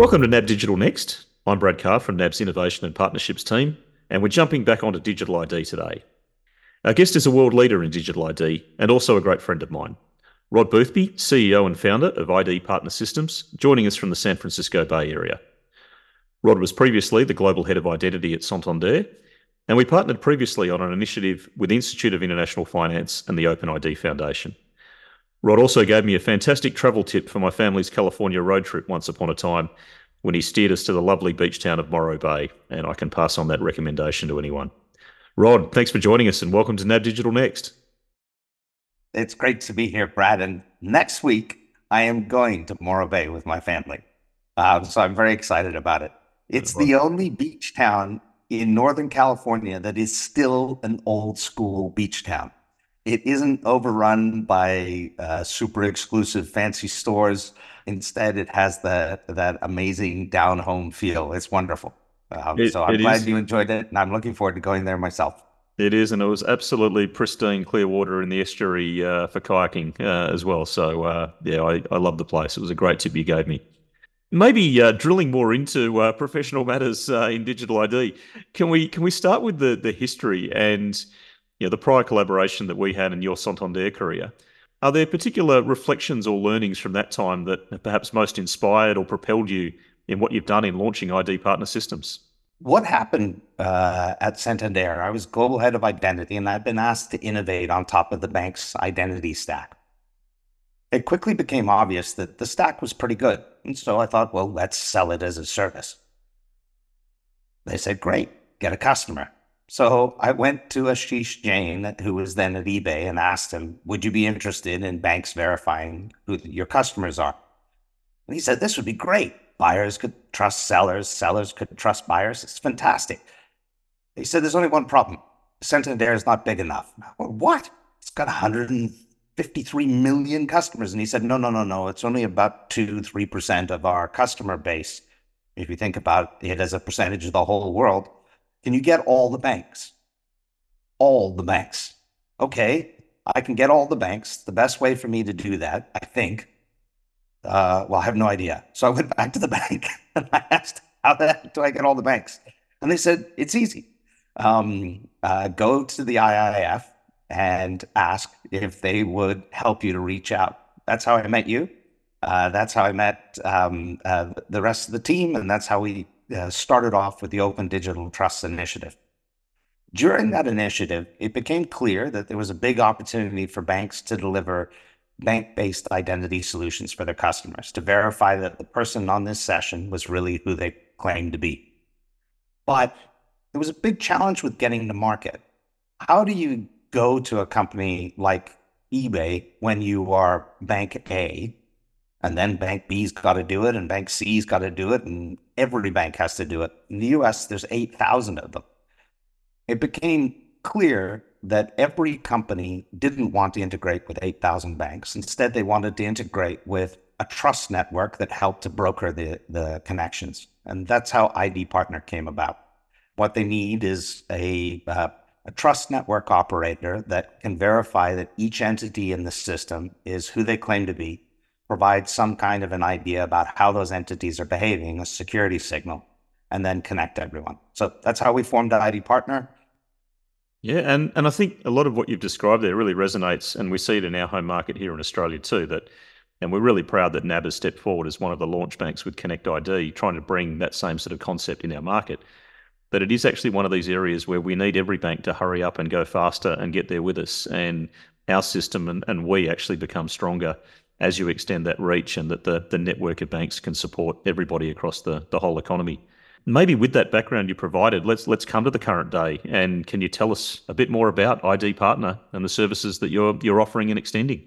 Welcome to NAB Digital Next. I'm Brad Carr from NAB's Innovation and Partnerships team, and we're jumping back onto digital ID today. Our guest is a world leader in digital ID and also a great friend of mine. Rod Boothby, CEO and founder of ID Partner Systems, joining us from the San Francisco Bay Area. Rod was previously the global head of identity at Santander, and we partnered previously on an initiative with the Institute of International Finance and the Open ID Foundation. Rod also gave me a fantastic travel tip for my family's California road trip once upon a time when he steered us to the lovely beach town of Morro Bay, and I can pass on that recommendation to anyone. Rod, thanks for joining us and welcome to NAB Digital Next. It's great to be here, Brad. And next week, I am going to Morro Bay with my family. Uh, so I'm very excited about it. It's the only beach town in Northern California that is still an old school beach town it isn't overrun by uh, super exclusive fancy stores. Instead, it has that that amazing down home feel. It's wonderful. Um, it, so I'm glad is. you enjoyed it, and I'm looking forward to going there myself. It is, and it was absolutely pristine, clear water in the estuary uh, for kayaking uh, as well. So uh, yeah, I, I love the place. It was a great tip you gave me. Maybe uh, drilling more into uh, professional matters uh, in digital ID. Can we can we start with the the history and you know, the prior collaboration that we had in your Santander career. Are there particular reflections or learnings from that time that perhaps most inspired or propelled you in what you've done in launching ID partner systems? What happened uh, at Santander? I was global head of identity, and I'd been asked to innovate on top of the bank's identity stack. It quickly became obvious that the stack was pretty good. And so I thought, well, let's sell it as a service. They said, great, get a customer. So I went to Ashish Jain, who was then at eBay, and asked him, Would you be interested in banks verifying who your customers are? And he said, This would be great. Buyers could trust sellers, sellers could trust buyers. It's fantastic. He said, There's only one problem Santander is not big enough. What? It's got 153 million customers. And he said, No, no, no, no. It's only about 2 3% of our customer base. If you think about it as a percentage of the whole world, can you get all the banks? All the banks. Okay, I can get all the banks. The best way for me to do that, I think, uh, well, I have no idea. So I went back to the bank and I asked, how the heck do I get all the banks? And they said, it's easy. Um, uh, go to the IIF and ask if they would help you to reach out. That's how I met you. Uh, that's how I met um, uh, the rest of the team. And that's how we uh, started off with the Open Digital Trust Initiative. During that initiative, it became clear that there was a big opportunity for banks to deliver bank based identity solutions for their customers to verify that the person on this session was really who they claimed to be. But there was a big challenge with getting to market. How do you go to a company like eBay when you are bank A and then bank B's got to do it, and bank C's got to do it, and every bank has to do it. In the US, there's 8,000 of them. It became clear that every company didn't want to integrate with 8,000 banks. Instead, they wanted to integrate with a trust network that helped to broker the, the connections. And that's how ID Partner came about. What they need is a, uh, a trust network operator that can verify that each entity in the system is who they claim to be provide some kind of an idea about how those entities are behaving, a security signal, and then connect everyone. So that's how we formed ID partner. Yeah, and, and I think a lot of what you've described there really resonates, and we see it in our home market here in Australia too. That, and we're really proud that NAB has stepped forward as one of the launch banks with Connect ID, trying to bring that same sort of concept in our market. But it is actually one of these areas where we need every bank to hurry up and go faster and get there with us, and our system and, and we actually become stronger as you extend that reach and that the, the network of banks can support everybody across the, the whole economy. Maybe with that background you provided, let's let's come to the current day. And can you tell us a bit more about ID Partner and the services that you're you're offering and extending?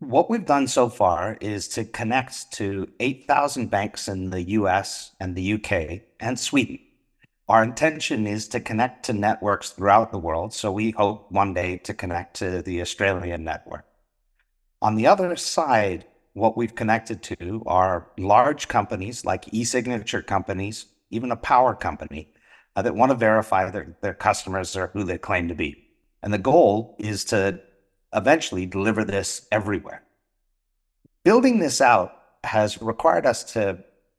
What we've done so far is to connect to 8,000 banks in the US and the UK and Sweden. Our intention is to connect to networks throughout the world. So we hope one day to connect to the Australian network. On the other side, what we've connected to are large companies like e-signature companies, even a power company uh, that want to verify that their customers are who they claim to be. And the goal is to eventually deliver this everywhere. Building this out has required us to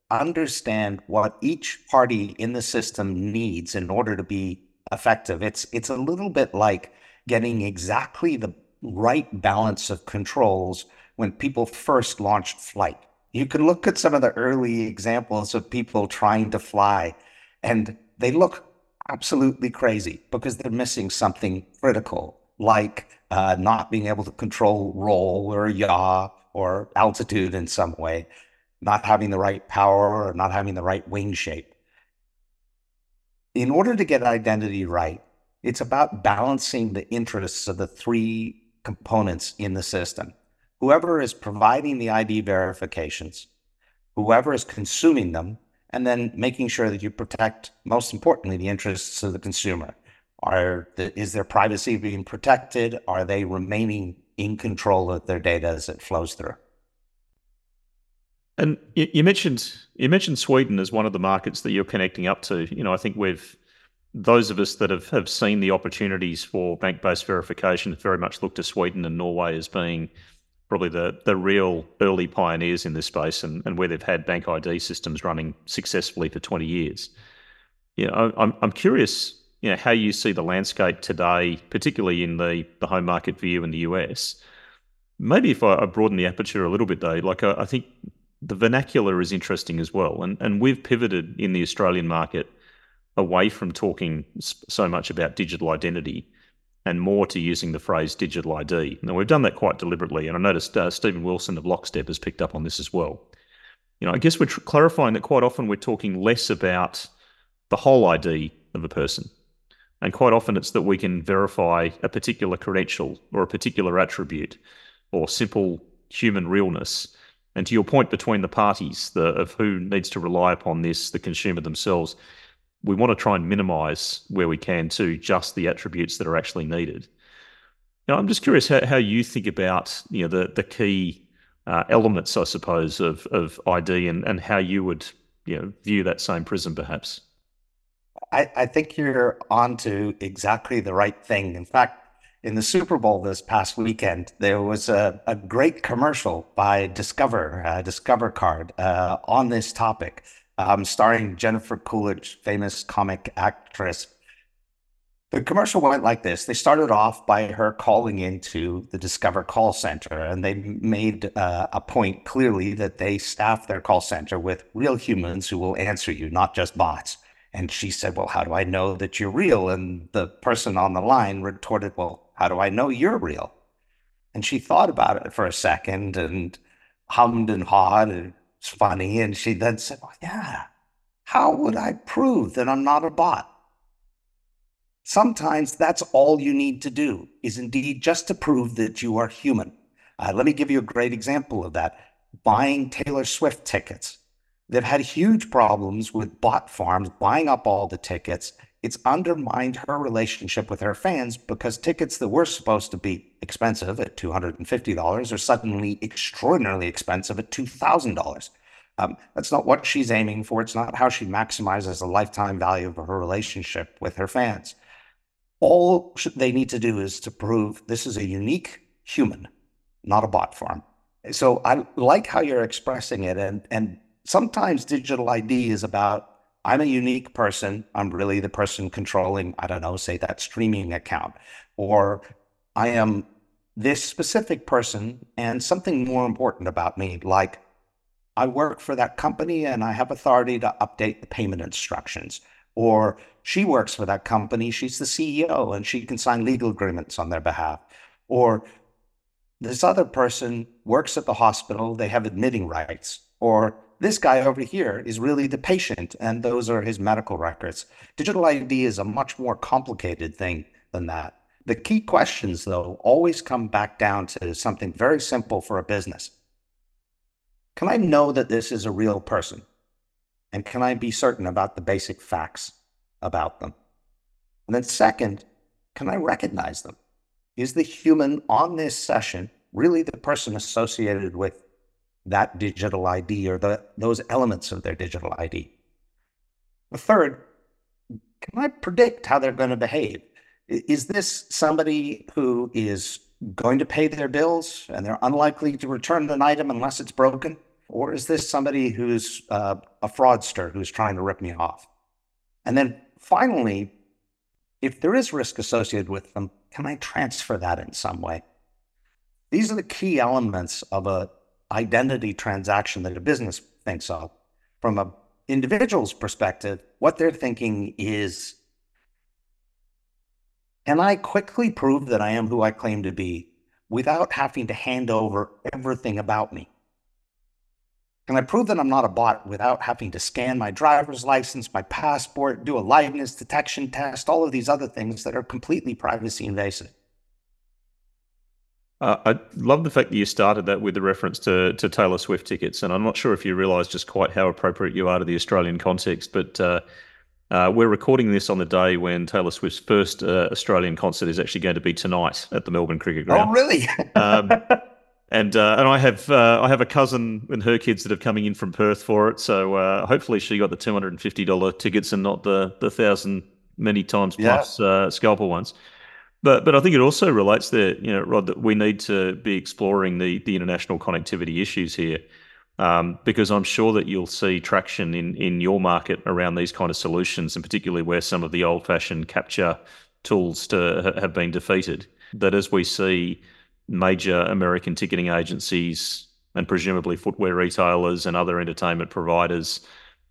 understand what each party in the system needs in order to be effective. It's it's a little bit like getting exactly the right balance of controls when people first launched flight. You can look at some of the early examples of people trying to fly, and they look absolutely crazy because they're missing something critical, like uh, not being able to control roll or yaw or altitude in some way, not having the right power or not having the right wing shape. In order to get identity right, it's about balancing the interests of the three components in the system. Whoever is providing the ID verifications, whoever is consuming them, and then making sure that you protect, most importantly, the interests of the consumer. Are the, is their privacy being protected? Are they remaining in control of their data as it flows through? And you, you mentioned you mentioned Sweden as one of the markets that you're connecting up to. You know, I think we've those of us that have, have seen the opportunities for bank-based verification have very much looked to Sweden and Norway as being probably the the real early pioneers in this space and, and where they've had bank ID systems running successfully for 20 years. You know, I'm I'm curious, you know, how you see the landscape today, particularly in the, the home market view in the US. Maybe if I, broaden the aperture a little bit though, like I, I think the vernacular is interesting as well. And and we've pivoted in the Australian market away from talking so much about digital identity and more to using the phrase digital ID. Now, we've done that quite deliberately, and I noticed uh, Stephen Wilson of Lockstep has picked up on this as well. You know, I guess we're tr- clarifying that quite often we're talking less about the whole ID of a person. And quite often it's that we can verify a particular credential or a particular attribute or simple human realness. And to your point between the parties the, of who needs to rely upon this, the consumer themselves, we want to try and minimize where we can to just the attributes that are actually needed. Now, I'm just curious how, how you think about you know the the key uh, elements, I suppose, of of ID and and how you would you know view that same prism, perhaps. I, I think you're onto exactly the right thing. In fact, in the Super Bowl this past weekend, there was a, a great commercial by Discover, uh, Discover Card, uh, on this topic um, starring Jennifer Coolidge, famous comic actress. The commercial went like this. They started off by her calling into the Discover call center, and they made uh, a point clearly that they staff their call center with real humans who will answer you, not just bots. And she said, Well, how do I know that you're real? And the person on the line retorted, Well, how do I know you're real? And she thought about it for a second and hummed and hawed and it's funny. And she then said, well, Yeah, how would I prove that I'm not a bot? Sometimes that's all you need to do, is indeed just to prove that you are human. Uh, let me give you a great example of that buying Taylor Swift tickets. They've had huge problems with bot farms buying up all the tickets it's undermined her relationship with her fans because tickets that were supposed to be expensive at $250 are suddenly extraordinarily expensive at $2,000. Um, that's not what she's aiming for. It's not how she maximizes the lifetime value of her relationship with her fans. All they need to do is to prove this is a unique human, not a bot farm. So I like how you're expressing it. And, and sometimes digital ID is about I'm a unique person. I'm really the person controlling, I don't know, say that streaming account. Or I am this specific person and something more important about me, like I work for that company and I have authority to update the payment instructions. Or she works for that company, she's the CEO and she can sign legal agreements on their behalf. Or this other person works at the hospital, they have admitting rights. Or this guy over here is really the patient, and those are his medical records. Digital ID is a much more complicated thing than that. The key questions, though, always come back down to something very simple for a business. Can I know that this is a real person? And can I be certain about the basic facts about them? And then, second, can I recognize them? Is the human on this session really the person associated with that digital ID or the, those elements of their digital ID. The third, can I predict how they're going to behave? Is this somebody who is going to pay their bills and they're unlikely to return an item unless it's broken? Or is this somebody who's uh, a fraudster who's trying to rip me off? And then finally, if there is risk associated with them, can I transfer that in some way? These are the key elements of a identity transaction that a business thinks of. From an individual's perspective, what they're thinking is can I quickly prove that I am who I claim to be without having to hand over everything about me? Can I prove that I'm not a bot without having to scan my driver's license, my passport, do a liveness detection test, all of these other things that are completely privacy invasive? Uh, I love the fact that you started that with the reference to, to Taylor Swift tickets. And I'm not sure if you realize just quite how appropriate you are to the Australian context, but uh, uh, we're recording this on the day when Taylor Swift's first uh, Australian concert is actually going to be tonight at the Melbourne Cricket Ground. Oh, really? um, and uh, and I have uh, I have a cousin and her kids that are coming in from Perth for it. So uh, hopefully she got the two hundred and fifty dollar tickets and not the the thousand many times plus yeah. uh, scalper ones. But but I think it also relates there, you know, Rod, that we need to be exploring the the international connectivity issues here. Um, because I'm sure that you'll see traction in in your market around these kind of solutions, and particularly where some of the old fashioned CAPTCHA tools to, have been defeated. That as we see major American ticketing agencies and presumably footwear retailers and other entertainment providers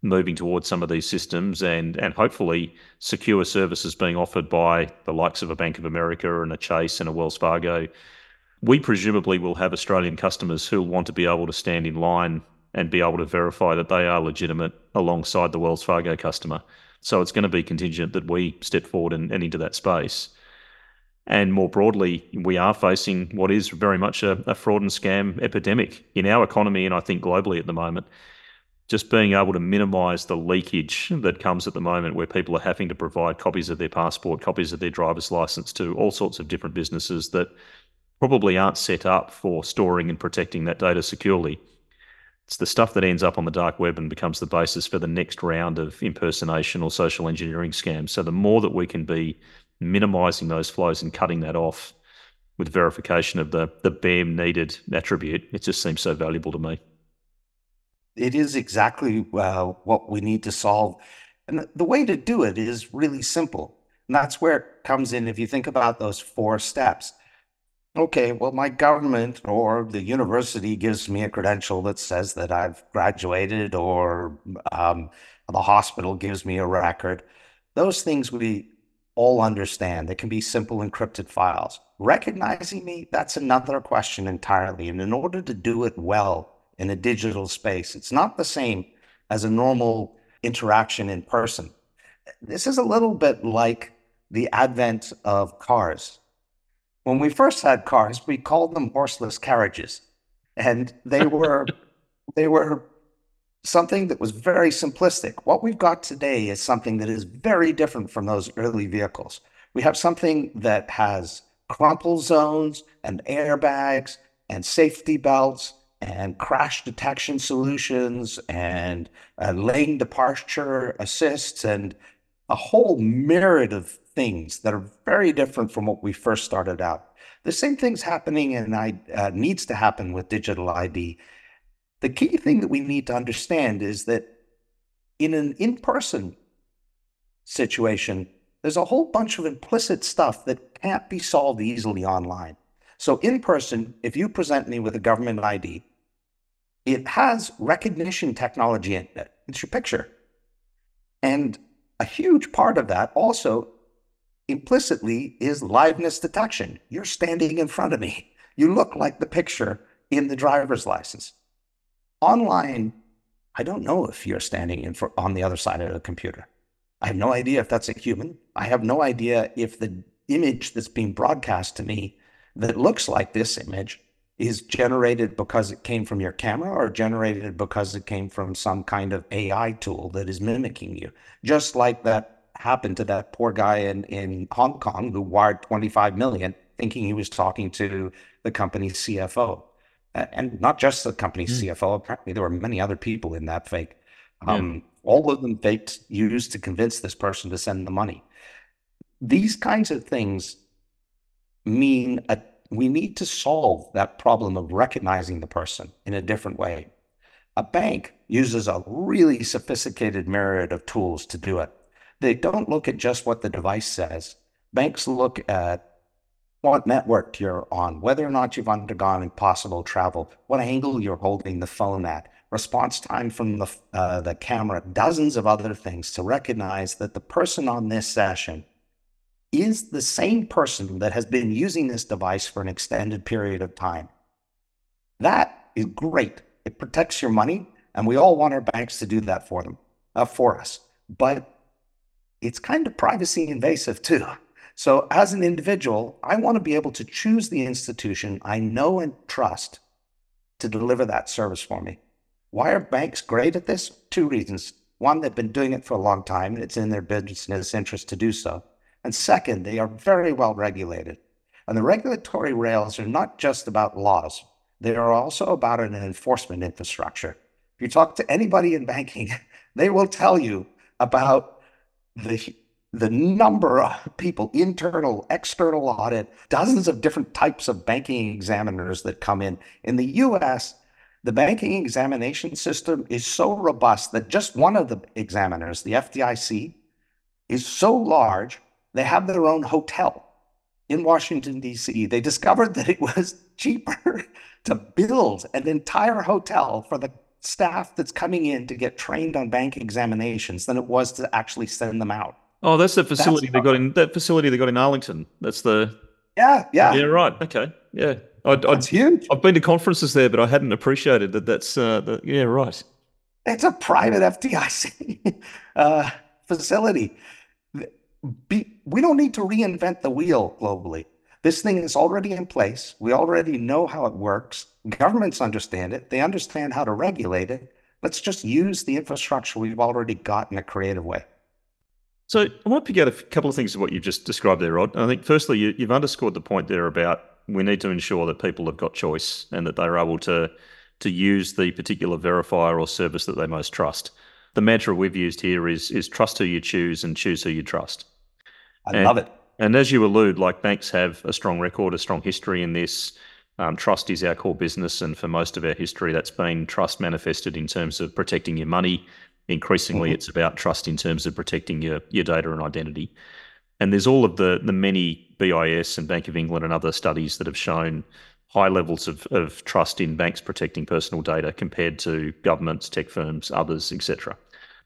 moving towards some of these systems and and hopefully secure services being offered by the likes of a Bank of America and a Chase and a Wells Fargo. We presumably will have Australian customers who will want to be able to stand in line and be able to verify that they are legitimate alongside the Wells Fargo customer. So it's going to be contingent that we step forward and, and into that space. And more broadly, we are facing what is very much a, a, fraud and scam epidemic in our economy and I think globally at the moment. Just being able to minimize the leakage that comes at the moment where people are having to provide copies of their passport, copies of their driver's license to all sorts of different businesses that probably aren't set up for storing and protecting that data securely. It's the stuff that ends up on the dark web and becomes the basis for the next round of impersonation or social engineering scams. So the more that we can be minimizing those flows and cutting that off with verification of the the bare needed attribute, it just seems so valuable to me. It is exactly uh, what we need to solve. And the way to do it is really simple. And that's where it comes in if you think about those four steps. Okay, well, my government or the university gives me a credential that says that I've graduated, or um, the hospital gives me a record. Those things we all understand. They can be simple encrypted files. Recognizing me, that's another question entirely. And in order to do it well in a digital space, it's not the same as a normal interaction in person. This is a little bit like the advent of cars. When we first had cars, we called them horseless carriages. And they were they were something that was very simplistic. What we've got today is something that is very different from those early vehicles. We have something that has crumple zones and airbags and safety belts and crash detection solutions and uh, lane departure assists and a whole myriad of things that are very different from what we first started out. The same thing's happening and uh, needs to happen with digital ID. The key thing that we need to understand is that in an in person situation, there's a whole bunch of implicit stuff that can't be solved easily online. So, in person, if you present me with a government ID, it has recognition technology in it. It's your picture. And a huge part of that also implicitly is liveness detection. You're standing in front of me. You look like the picture in the driver's license. Online, I don't know if you're standing in for, on the other side of the computer. I have no idea if that's a human. I have no idea if the image that's being broadcast to me that looks like this image is generated because it came from your camera or generated because it came from some kind of AI tool that is mimicking you. Just like that happened to that poor guy in, in Hong Kong who wired 25 million thinking he was talking to the company's CFO and not just the company's mm. CFO. Apparently, there were many other people in that fake. Um, yeah. All of them faked used to convince this person to send the money. These kinds of things mean a, we need to solve that problem of recognizing the person in a different way. A bank uses a really sophisticated myriad of tools to do it. They don't look at just what the device says. Banks look at what network you're on, whether or not you've undergone impossible travel, what angle you're holding the phone at, response time from the, uh, the camera, dozens of other things to recognize that the person on this session is the same person that has been using this device for an extended period of time. That is great. It protects your money, and we all want our banks to do that for them, uh, for us. But it's kind of privacy invasive too. So, as an individual, I want to be able to choose the institution I know and trust to deliver that service for me. Why are banks great at this? Two reasons. One, they've been doing it for a long time, and it's in their business interest to do so. And second, they are very well regulated. And the regulatory rails are not just about laws, they are also about an enforcement infrastructure. If you talk to anybody in banking, they will tell you about the the number of people, internal, external audit, dozens of different types of banking examiners that come in. In the US, the banking examination system is so robust that just one of the examiners, the FDIC, is so large, they have their own hotel in Washington, D.C. They discovered that it was cheaper to build an entire hotel for the staff that's coming in to get trained on bank examinations than it was to actually send them out. Oh, that's the facility that's they got in that facility they got in Arlington. That's the yeah, yeah, yeah. Right. Okay. Yeah. I, that's huge. I've been to conferences there, but I hadn't appreciated that. That's uh, the, yeah, right. It's a private FDIC uh, facility. Be, we don't need to reinvent the wheel globally. This thing is already in place. We already know how it works. Governments understand it. They understand how to regulate it. Let's just use the infrastructure we've already got in a creative way. So I want to pick out a couple of things of what you've just described there, Rod. I think firstly, you, have underscored the point there about we need to ensure that people have got choice and that they're able to to use the particular verifier or service that they most trust. The mantra we've used here is is trust who you choose and choose who you trust. I and, love it. And as you allude, like banks have a strong record, a strong history in this. Um, trust is our core business, and for most of our history, that's been trust manifested in terms of protecting your money, Increasingly, mm-hmm. it's about trust in terms of protecting your, your data and identity. And there's all of the, the many BIS and Bank of England and other studies that have shown high levels of, of trust in banks protecting personal data compared to governments, tech firms, others, etc.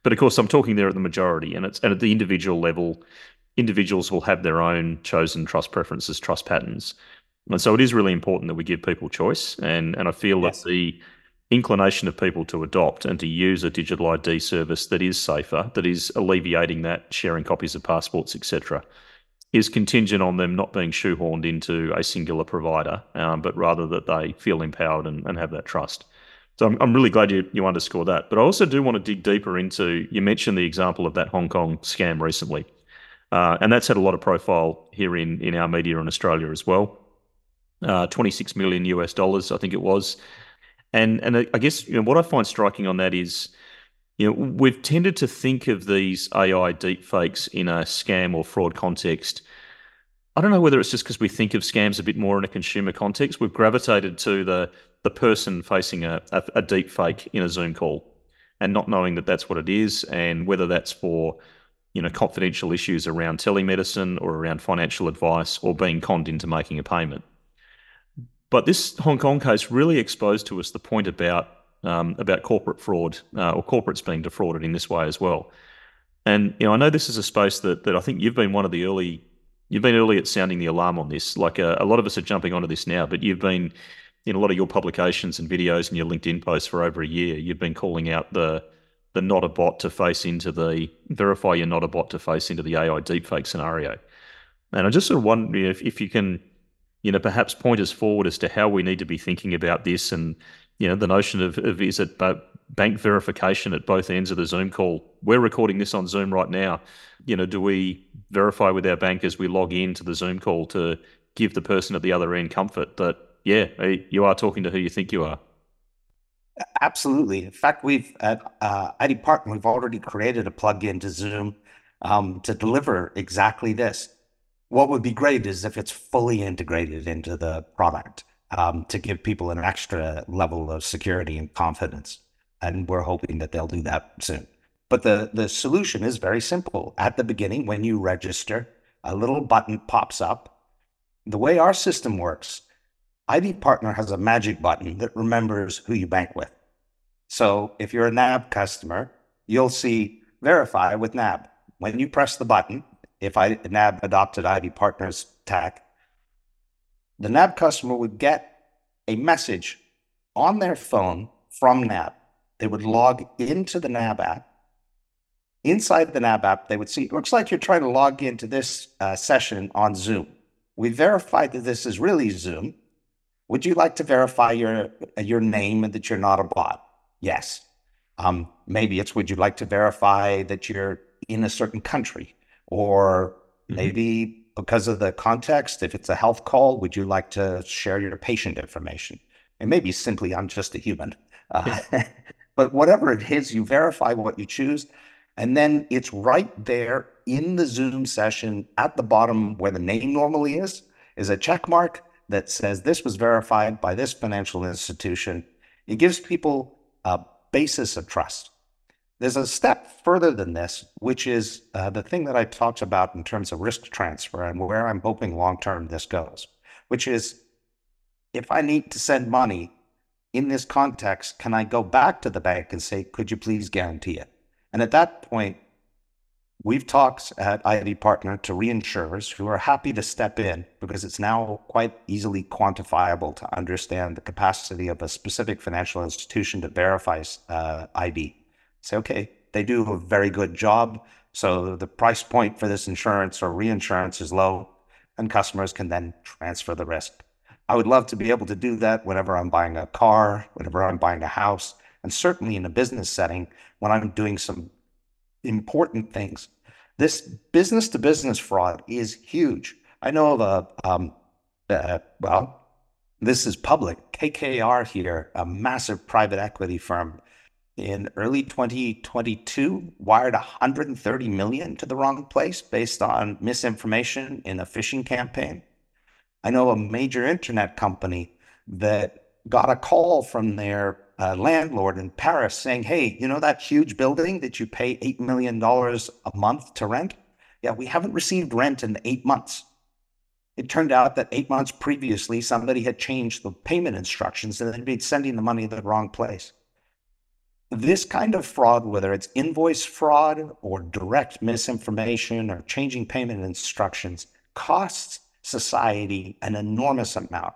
But of course, I'm talking there at the majority, and it's and at the individual level, individuals will have their own chosen trust preferences, trust patterns, and so it is really important that we give people choice. And and I feel yes. that the inclination of people to adopt and to use a digital ID service that is safer, that is alleviating that sharing copies of passports, etc., is contingent on them not being shoehorned into a singular provider, um, but rather that they feel empowered and, and have that trust. So I'm, I'm really glad you, you underscore that. But I also do want to dig deeper into, you mentioned the example of that Hong Kong scam recently. Uh, and that's had a lot of profile here in, in our media in Australia as well. Uh, 26 million US dollars, I think it was. And and I guess you know what I find striking on that is, you know, we've tended to think of these AI deepfakes in a scam or fraud context. I don't know whether it's just because we think of scams a bit more in a consumer context. We've gravitated to the the person facing a, a, a deep fake in a Zoom call and not knowing that that's what it is, and whether that's for you know confidential issues around telemedicine or around financial advice or being conned into making a payment. But this Hong Kong case really exposed to us the point about um, about corporate fraud uh, or corporates being defrauded in this way as well. And you know, I know this is a space that that I think you've been one of the early you've been early at sounding the alarm on this. Like uh, a lot of us are jumping onto this now, but you've been in a lot of your publications and videos and your LinkedIn posts for over a year. You've been calling out the the not a bot to face into the verify you're not a bot to face into the AI deepfake scenario. And I just sort of wonder if, if you can you know, perhaps point us forward as to how we need to be thinking about this and, you know, the notion of, of is it bank verification at both ends of the Zoom call? We're recording this on Zoom right now. You know, do we verify with our bank as we log into the Zoom call to give the person at the other end comfort that, yeah, eh, you are talking to who you think you are? Absolutely. In fact, we've at uh, ID Partner, we've already created a plugin to Zoom um, to deliver exactly this what would be great is if it's fully integrated into the product um, to give people an extra level of security and confidence. And we're hoping that they'll do that soon. But the, the solution is very simple. At the beginning, when you register, a little button pops up. The way our system works, ID Partner has a magic button that remembers who you bank with. So if you're a NAB customer, you'll see verify with NAB. When you press the button, if I, NAB adopted ID Partners tag, the NAB customer would get a message on their phone from NAB. They would log into the NAB app. Inside the NAB app, they would see, it looks like you're trying to log into this uh, session on Zoom. We verified that this is really Zoom. Would you like to verify your, your name and that you're not a bot? Yes. Um, maybe it's would you like to verify that you're in a certain country? Or mm-hmm. maybe because of the context, if it's a health call, would you like to share your patient information? And maybe simply, I'm just a human. Uh, but whatever it is, you verify what you choose. And then it's right there in the Zoom session at the bottom where the name normally is, is a check mark that says this was verified by this financial institution. It gives people a basis of trust. There's a step further than this, which is uh, the thing that I talked about in terms of risk transfer and where I'm hoping long term this goes, which is if I need to send money in this context, can I go back to the bank and say, could you please guarantee it? And at that point, we've talked at ID Partner to reinsurers who are happy to step in because it's now quite easily quantifiable to understand the capacity of a specific financial institution to verify uh, ID say, okay, they do a very good job. So the price point for this insurance or reinsurance is low, and customers can then transfer the risk. I would love to be able to do that whenever I'm buying a car, whenever I'm buying a house, and certainly in a business setting when I'm doing some important things. This business to business fraud is huge. I know of a, um, uh, well, this is public, KKR here, a massive private equity firm in early 2022 wired 130 million to the wrong place based on misinformation in a phishing campaign. I know a major internet company that got a call from their uh, landlord in Paris saying, Hey, you know that huge building that you pay $8 million a month to rent? Yeah, we haven't received rent in eight months. It turned out that eight months previously, somebody had changed the payment instructions and they'd been sending the money to the wrong place this kind of fraud, whether it's invoice fraud or direct misinformation or changing payment instructions, costs society an enormous amount.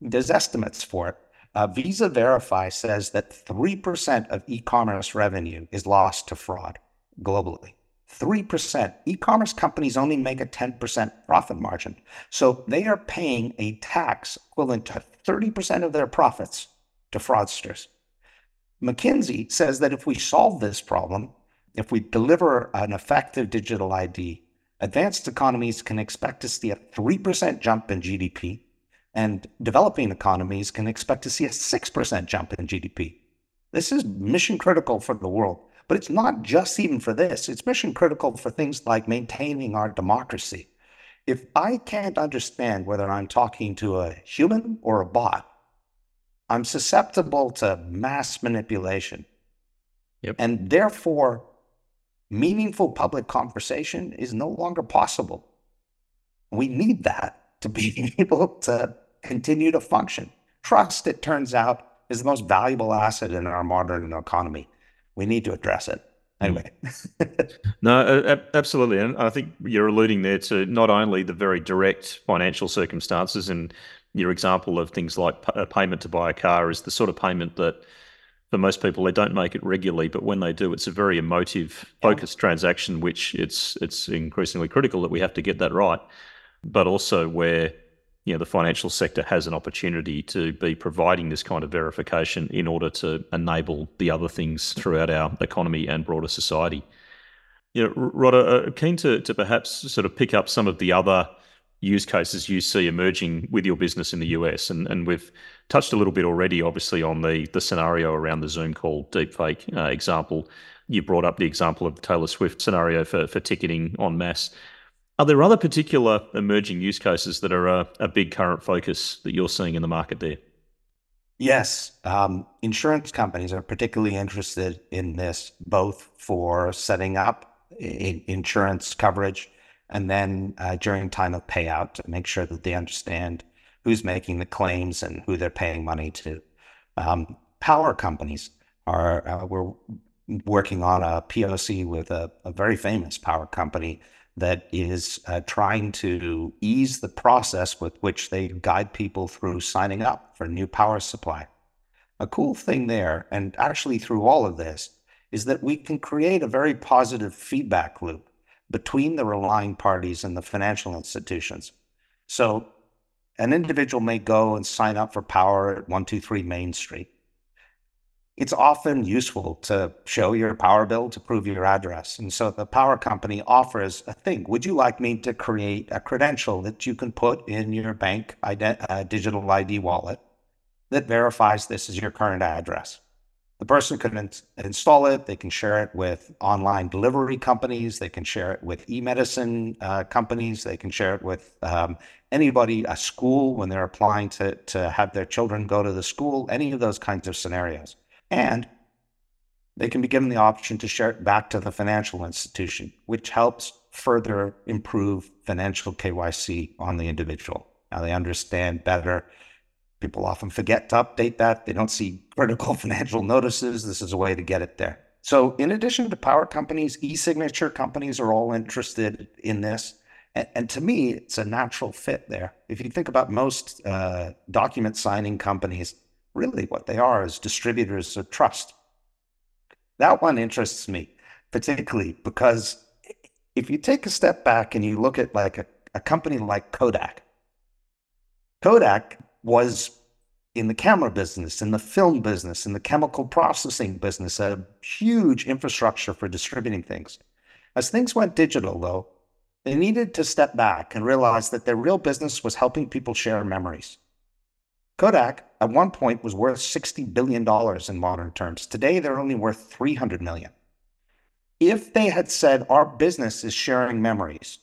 There's estimates for it. Uh, Visa Verify says that 3% of e commerce revenue is lost to fraud globally. 3%. E commerce companies only make a 10% profit margin. So they are paying a tax equivalent to 30% of their profits to fraudsters. McKinsey says that if we solve this problem, if we deliver an effective digital ID, advanced economies can expect to see a 3% jump in GDP, and developing economies can expect to see a 6% jump in GDP. This is mission critical for the world. But it's not just even for this, it's mission critical for things like maintaining our democracy. If I can't understand whether I'm talking to a human or a bot, I'm susceptible to mass manipulation. Yep. And therefore, meaningful public conversation is no longer possible. We need that to be able to continue to function. Trust, it turns out, is the most valuable asset in our modern economy. We need to address it. Hmm. Anyway. no, absolutely. And I think you're alluding there to not only the very direct financial circumstances and your example of things like a payment to buy a car is the sort of payment that for most people they don't make it regularly but when they do it's a very emotive focused yeah. transaction which it's it's increasingly critical that we have to get that right but also where you know the financial sector has an opportunity to be providing this kind of verification in order to enable the other things throughout our economy and broader society. You know, Rod, uh, keen to, to perhaps sort of pick up some of the other use cases you see emerging with your business in the US. And, and we've touched a little bit already, obviously, on the, the scenario around the Zoom call deepfake uh, example. You brought up the example of the Taylor Swift scenario for, for ticketing en masse. Are there other particular emerging use cases that are a, a big current focus that you're seeing in the market there? Yes, um, insurance companies are particularly interested in this, both for setting up insurance coverage and then uh, during time of payout to make sure that they understand who's making the claims and who they're paying money to. Um, power companies are uh, we're working on a POC with a, a very famous power company that is uh, trying to ease the process with which they guide people through signing up for new power supply. A cool thing there, and actually through all of this, is that we can create a very positive feedback loop between the relying parties and the financial institutions. So an individual may go and sign up for power at 123 Main Street it's often useful to show your power bill to prove your address. And so the power company offers a thing. Would you like me to create a credential that you can put in your bank ident- uh, digital ID wallet that verifies this is your current address? The person can in- install it. They can share it with online delivery companies. They can share it with e-medicine uh, companies. They can share it with um, anybody, a school when they're applying to, to have their children go to the school, any of those kinds of scenarios. And they can be given the option to share it back to the financial institution, which helps further improve financial KYC on the individual. Now they understand better. People often forget to update that. They don't see critical financial notices. This is a way to get it there. So, in addition to power companies, e signature companies are all interested in this. And, and, to me, it's a natural fit there. If you think about most uh, document signing companies, really what they are is distributors of trust. That one interests me particularly because if you take a step back and you look at like a, a company like Kodak, Kodak was in the camera business, in the film business, in the chemical processing business, a huge infrastructure for distributing things. As things went digital, though, they needed to step back and realize that their real business was helping people share memories. Kodak at one point was worth $60 billion in modern terms. Today, they're only worth 300 million. If they had said our business is sharing memories,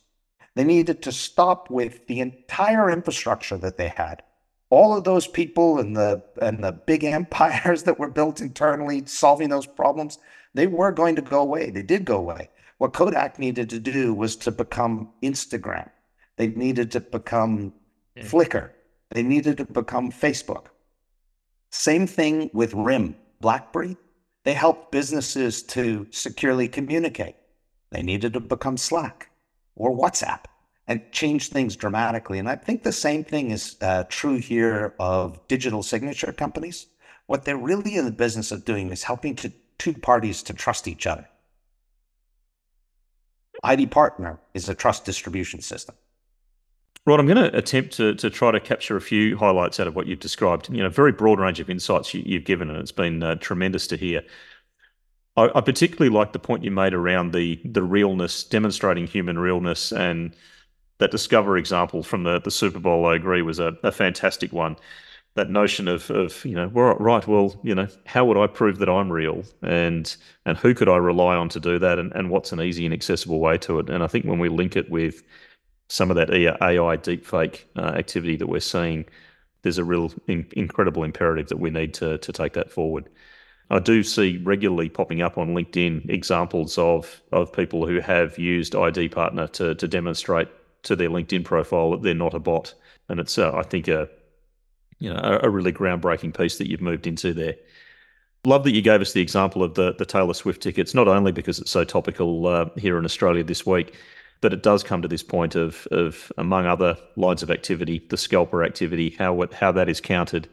they needed to stop with the entire infrastructure that they had. All of those people and the and the big empires that were built internally solving those problems, they were going to go away. They did go away. What Kodak needed to do was to become Instagram. They needed to become yeah. Flickr. They needed to become Facebook. Same thing with RIM, BlackBerry. They helped businesses to securely communicate. They needed to become Slack or WhatsApp and change things dramatically. And I think the same thing is uh, true here of digital signature companies. What they're really in the business of doing is helping to, two parties to trust each other. ID Partner is a trust distribution system. Rod, I'm going to attempt to, to try to capture a few highlights out of what you've described. You know, very broad range of insights you, have given, and it's been uh, tremendous to hear. I, I, particularly like the point you made around the the realness, demonstrating human realness, and that Discover example from the, the Super Bowl. I agree was a, a fantastic one. That notion of of you know, well, right, well, you know, how would I prove that I'm real, and and who could I rely on to do that, and, and what's an easy and accessible way to it? And I think when we link it with some of that AI deepfake uh, activity that we're seeing, there's a real in, incredible imperative that we need to to take that forward. I do see regularly popping up on LinkedIn examples of of people who have used ID Partner to to demonstrate to their LinkedIn profile that they're not a bot, and it's uh, I think a you know a, a, really groundbreaking piece that you've moved into there. Love that you gave us the example of the the Taylor Swift tickets, not only because it's so topical uh, here in Australia this week, but it does come to this point of, of among other lines of activity, the scalper activity, how how that is counted,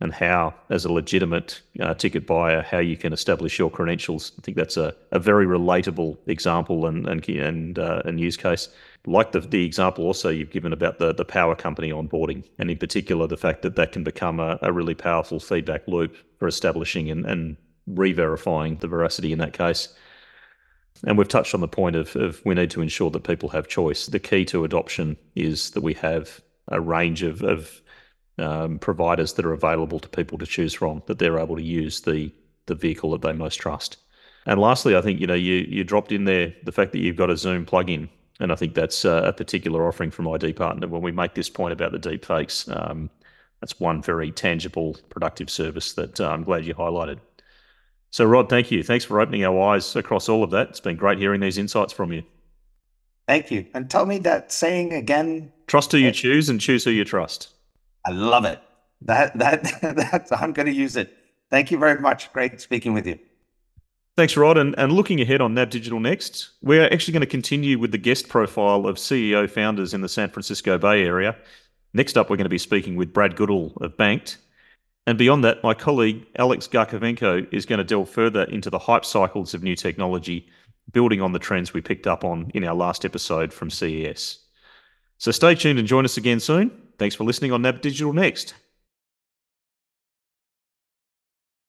and how, as a legitimate uh, ticket buyer, how you can establish your credentials. I think that's a, a very relatable example and and and, uh, and use case. Like the the example also you've given about the the power company onboarding, and in particular the fact that that can become a, a really powerful feedback loop for establishing and, and re-verifying the veracity in that case. And we've touched on the point of, of we need to ensure that people have choice. The key to adoption is that we have a range of, of um, providers that are available to people to choose from, that they're able to use the the vehicle that they most trust. And lastly, I think you know you you dropped in there the fact that you've got a Zoom plugin, and I think that's uh, a particular offering from ID Partner. When we make this point about the deep fakes, um, that's one very tangible, productive service that uh, I'm glad you highlighted. So, Rod, thank you. Thanks for opening our eyes across all of that. It's been great hearing these insights from you. Thank you. And tell me that saying again. Trust who you choose and choose who you trust. I love it. That that that's I'm going to use it. Thank you very much. Great speaking with you. Thanks, Rod. And, and looking ahead on NAB Digital Next, we're actually going to continue with the guest profile of CEO founders in the San Francisco Bay Area. Next up, we're going to be speaking with Brad Goodall of Banked. And beyond that, my colleague Alex Garkovenko is going to delve further into the hype cycles of new technology, building on the trends we picked up on in our last episode from CES. So stay tuned and join us again soon. Thanks for listening on NAB Digital Next.